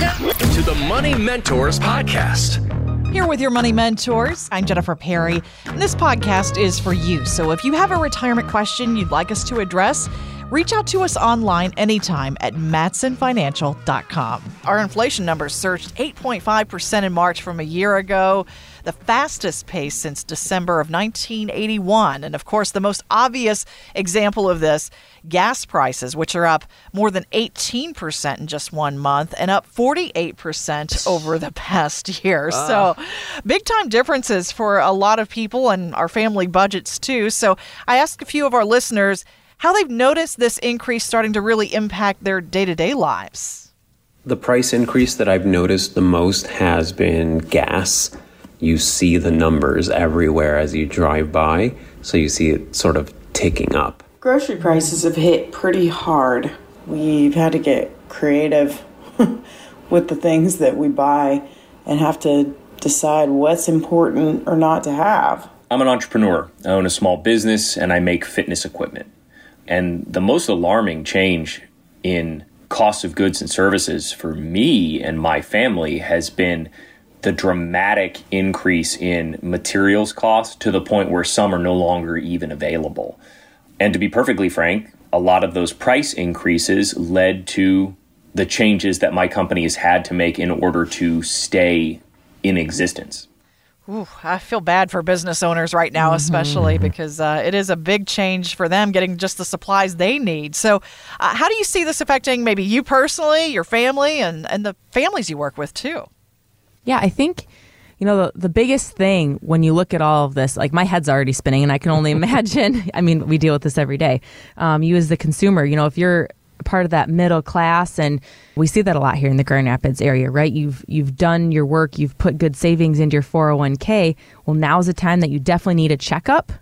to the Money Mentors Podcast. Here with your money mentors, I'm Jennifer Perry, and this podcast is for you. So if you have a retirement question you'd like us to address, reach out to us online anytime at mattsonfinancial.com. Our inflation numbers surged 8.5% in March from a year ago the fastest pace since December of 1981. And of course, the most obvious example of this gas prices, which are up more than 18% in just one month and up 48% over the past year. Uh. So, big time differences for a lot of people and our family budgets too. So, I asked a few of our listeners how they've noticed this increase starting to really impact their day to day lives. The price increase that I've noticed the most has been gas you see the numbers everywhere as you drive by, so you see it sort of ticking up. Grocery prices have hit pretty hard. We've had to get creative with the things that we buy and have to decide what's important or not to have. I'm an entrepreneur. I own a small business and I make fitness equipment. And the most alarming change in cost of goods and services for me and my family has been the dramatic increase in materials costs to the point where some are no longer even available. And to be perfectly frank, a lot of those price increases led to the changes that my company has had to make in order to stay in existence. Ooh, I feel bad for business owners right now, especially mm-hmm. because uh, it is a big change for them getting just the supplies they need. So, uh, how do you see this affecting maybe you personally, your family, and, and the families you work with too? Yeah, I think you know the, the biggest thing when you look at all of this like my head's already spinning and i can only imagine i mean we deal with this every day um, you as the consumer you know if you're part of that middle class and we see that a lot here in the grand rapids area right? You've you've done your work you've put good savings into your 401k well now's the time that you definitely need a checkup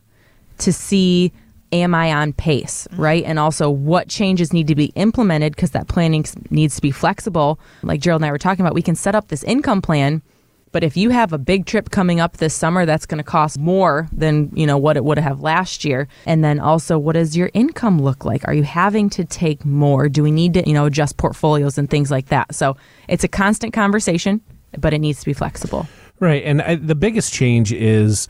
to see am I on pace, mm-hmm. right? And also what changes need to be implemented because that planning needs to be flexible. Like Gerald and I were talking about, we can set up this income plan. But if you have a big trip coming up this summer, that's going to cost more than you know what it would have last year. And then also, what does your income look like? Are you having to take more? Do we need to you know adjust portfolios and things like that? So it's a constant conversation, but it needs to be flexible. Right, and I, the biggest change is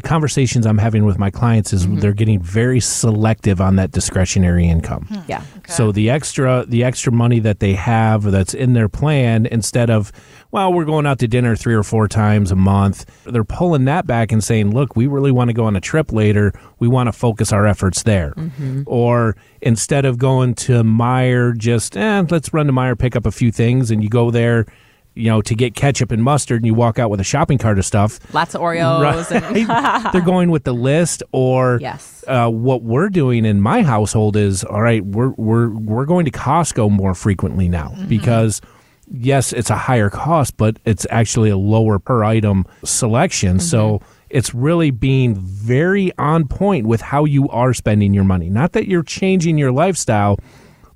the conversations I'm having with my clients is mm-hmm. they're getting very selective on that discretionary income. Hmm. Yeah. Okay. So the extra the extra money that they have that's in their plan instead of well, we're going out to dinner three or four times a month. They're pulling that back and saying, look, we really want to go on a trip later. We want to focus our efforts there. Mm-hmm. Or instead of going to Meijer, just, eh, let's run to Meijer, pick up a few things, and you go there you know, to get ketchup and mustard, and you walk out with a shopping cart of stuff. Lots of Oreos. Right? They're going with the list, or yes. Uh, what we're doing in my household is all right. We're we're we're going to Costco more frequently now mm-hmm. because yes, it's a higher cost, but it's actually a lower per item selection. Mm-hmm. So it's really being very on point with how you are spending your money. Not that you're changing your lifestyle,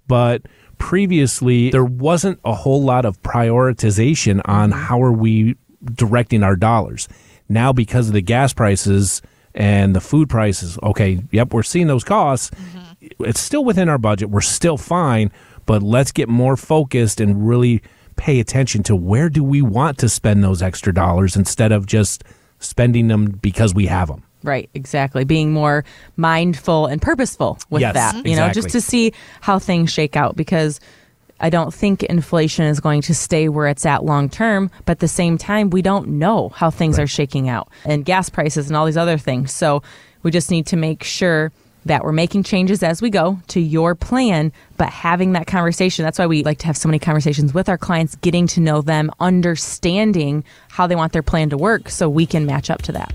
but previously there wasn't a whole lot of prioritization on mm-hmm. how are we directing our dollars. Now because of the gas prices and the food prices, okay, yep, we're seeing those costs. Mm-hmm. It's still within our budget. We're still fine, but let's get more focused and really pay attention to where do we want to spend those extra dollars instead of just spending them because we have them. Right, exactly. Being more mindful and purposeful with yes, that, you exactly. know, just to see how things shake out because I don't think inflation is going to stay where it's at long term, but at the same time, we don't know how things right. are shaking out and gas prices and all these other things. So we just need to make sure that we're making changes as we go to your plan, but having that conversation. That's why we like to have so many conversations with our clients, getting to know them, understanding how they want their plan to work so we can match up to that.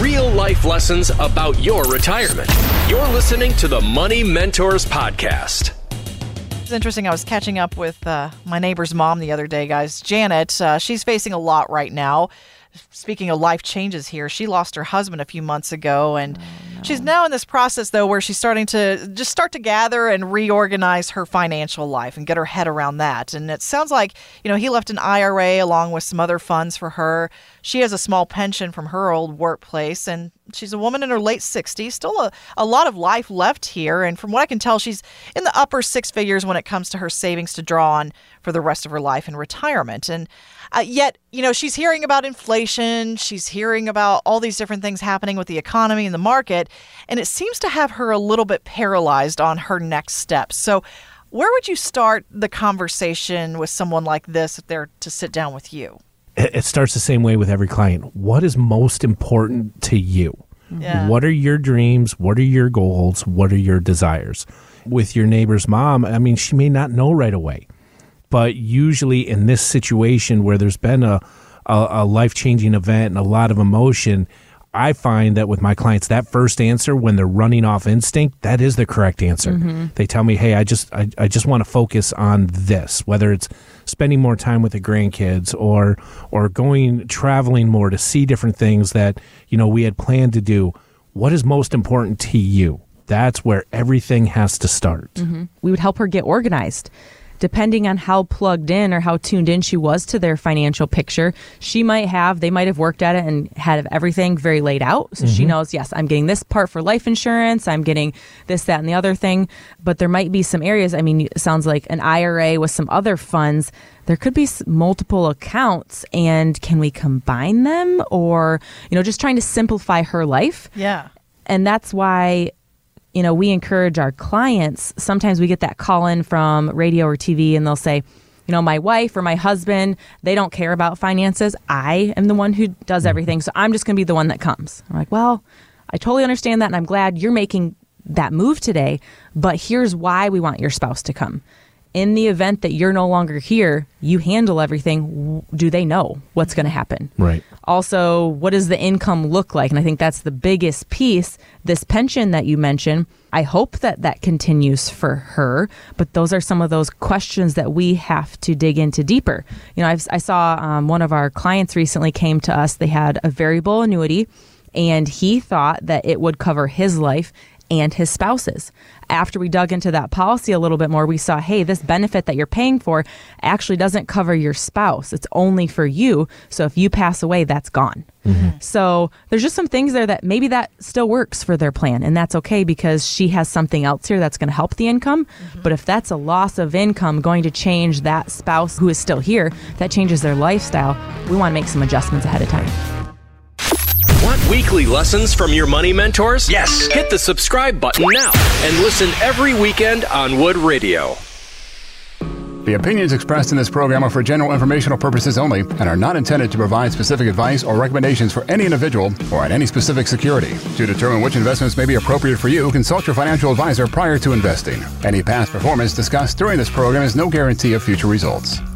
Real life lessons about your retirement. You're listening to the Money Mentors Podcast. It's interesting. I was catching up with uh, my neighbor's mom the other day, guys. Janet, uh, she's facing a lot right now speaking of life changes here, she lost her husband a few months ago, and oh, no. she's now in this process though where she's starting to just start to gather and reorganize her financial life and get her head around that. And it sounds like you know he left an IRA along with some other funds for her. She has a small pension from her old workplace, and She's a woman in her late 60s, still a, a lot of life left here. And from what I can tell, she's in the upper six figures when it comes to her savings to draw on for the rest of her life in retirement. And uh, yet, you know, she's hearing about inflation, she's hearing about all these different things happening with the economy and the market, and it seems to have her a little bit paralyzed on her next steps. So, where would you start the conversation with someone like this if they're to sit down with you? It starts the same way with every client. What is most important to you? Yeah. What are your dreams? What are your goals? What are your desires? With your neighbor's mom, I mean, she may not know right away. But usually in this situation where there's been a, a, a life changing event and a lot of emotion, I find that with my clients, that first answer when they're running off instinct, that is the correct answer. Mm-hmm. They tell me, "Hey, I just I, I just want to focus on this, whether it's spending more time with the grandkids or or going traveling more to see different things that you know we had planned to do. What is most important to you? That's where everything has to start. Mm-hmm. we would help her get organized. Depending on how plugged in or how tuned in she was to their financial picture, she might have, they might have worked at it and had everything very laid out. So she mm-hmm. knows, yes, I'm getting this part for life insurance, I'm getting this, that, and the other thing. But there might be some areas, I mean, it sounds like an IRA with some other funds. There could be multiple accounts, and can we combine them? Or, you know, just trying to simplify her life Yeah. and that's why you know we encourage our clients sometimes we get that call in from radio or tv and they'll say you know my wife or my husband they don't care about finances. I am the one who does mm-hmm. everything. So i'm just going to be the one that comes. I'm like well i totally understand that and i'm glad you're making that move today but here's why we want your spouse to come in the event that you're no longer here you handle everything do they know what's going to happen? Right. also what does the income look like? And i think that's the biggest piece. This pension that you mentioned i hope that that continues for her but those are some of those questions that we have to dig into deeper. You know I've, i saw um, one of our clients recently came to us. They had a variable annuity and he thought that it would cover his life and his spouse's. After we dug into that policy a little bit more, we saw, hey, this benefit that you're paying for actually doesn't cover your spouse. It's only for you. So if you pass away, that's gone. Mm-hmm. So there's just some things there that maybe that still works for their plan. And that's okay because she has something else here that's going to help the income. Mm-hmm. But if that's a loss of income going to change that spouse who is still here, that changes their lifestyle, we want to make some adjustments ahead of time. Want weekly lessons from your money mentors? Yes. Hit the subscribe button now and listen every weekend on Wood Radio. The opinions expressed in this program are for general informational purposes only and are not intended to provide specific advice or recommendations for any individual or on any specific security. To determine which investments may be appropriate for you, consult your financial advisor prior to investing. Any past performance discussed during this program is no guarantee of future results.